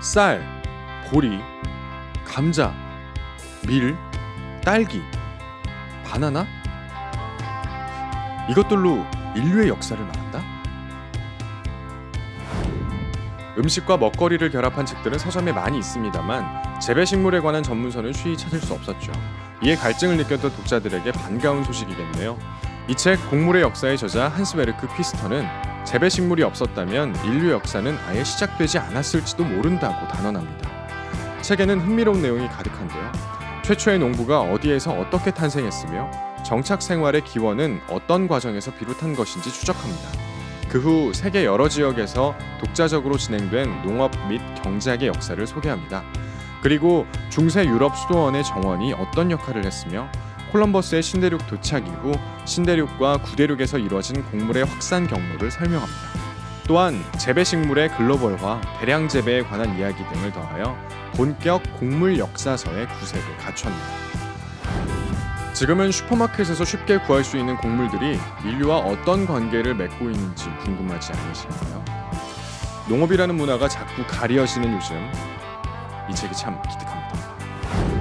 쌀, 보리, 감자, 밀, 딸기, 바나나? 이것들로 인류의 역사를 말한다? 음식과 먹거리를 결합한 책들은 서점에 많이 있습니다만 재배식물에 관한 전문서는 쉬이 찾을 수 없었죠. 이에 갈증을 느꼈던 독자들에게 반가운 소식이겠네요. 이 책 곡물의 역사의 저자 한스베르크 퀴스터는 재배식물이 없었다면 인류 역사는 아예 시작되지 않았을지도 모른다고 단언합니다. 책에는 흥미로운 내용이 가득한데요. 최초의 농부가 어디에서 어떻게 탄생했으며 정착 생활의 기원은 어떤 과정에서 비롯한 것인지 추적합니다. 그 후 세계 여러 지역에서 독자적으로 진행된 농업 및 경제학의 역사를 소개합니다. 그리고 중세 유럽 수도원의 정원이 어떤 역할을 했으며 콜럼버스의 신대륙 도착 이후 신대륙과 구대륙에서 이루어진 곡물의 확산 경로를 설명합니다. 또한 재배식물의 글로벌화, 대량 재배에 관한 이야기 등을 더하여 본격 곡물 역사서의 구색을 갖췄습니다. 지금은 슈퍼마켓에서 쉽게 구할 수 있는 곡물들이 인류와 어떤 관계를 맺고 있는지 궁금하지 않으신가요? 농업이라는 문화가 자꾸 가려지는 요즘 이 책이 참 기특합니다.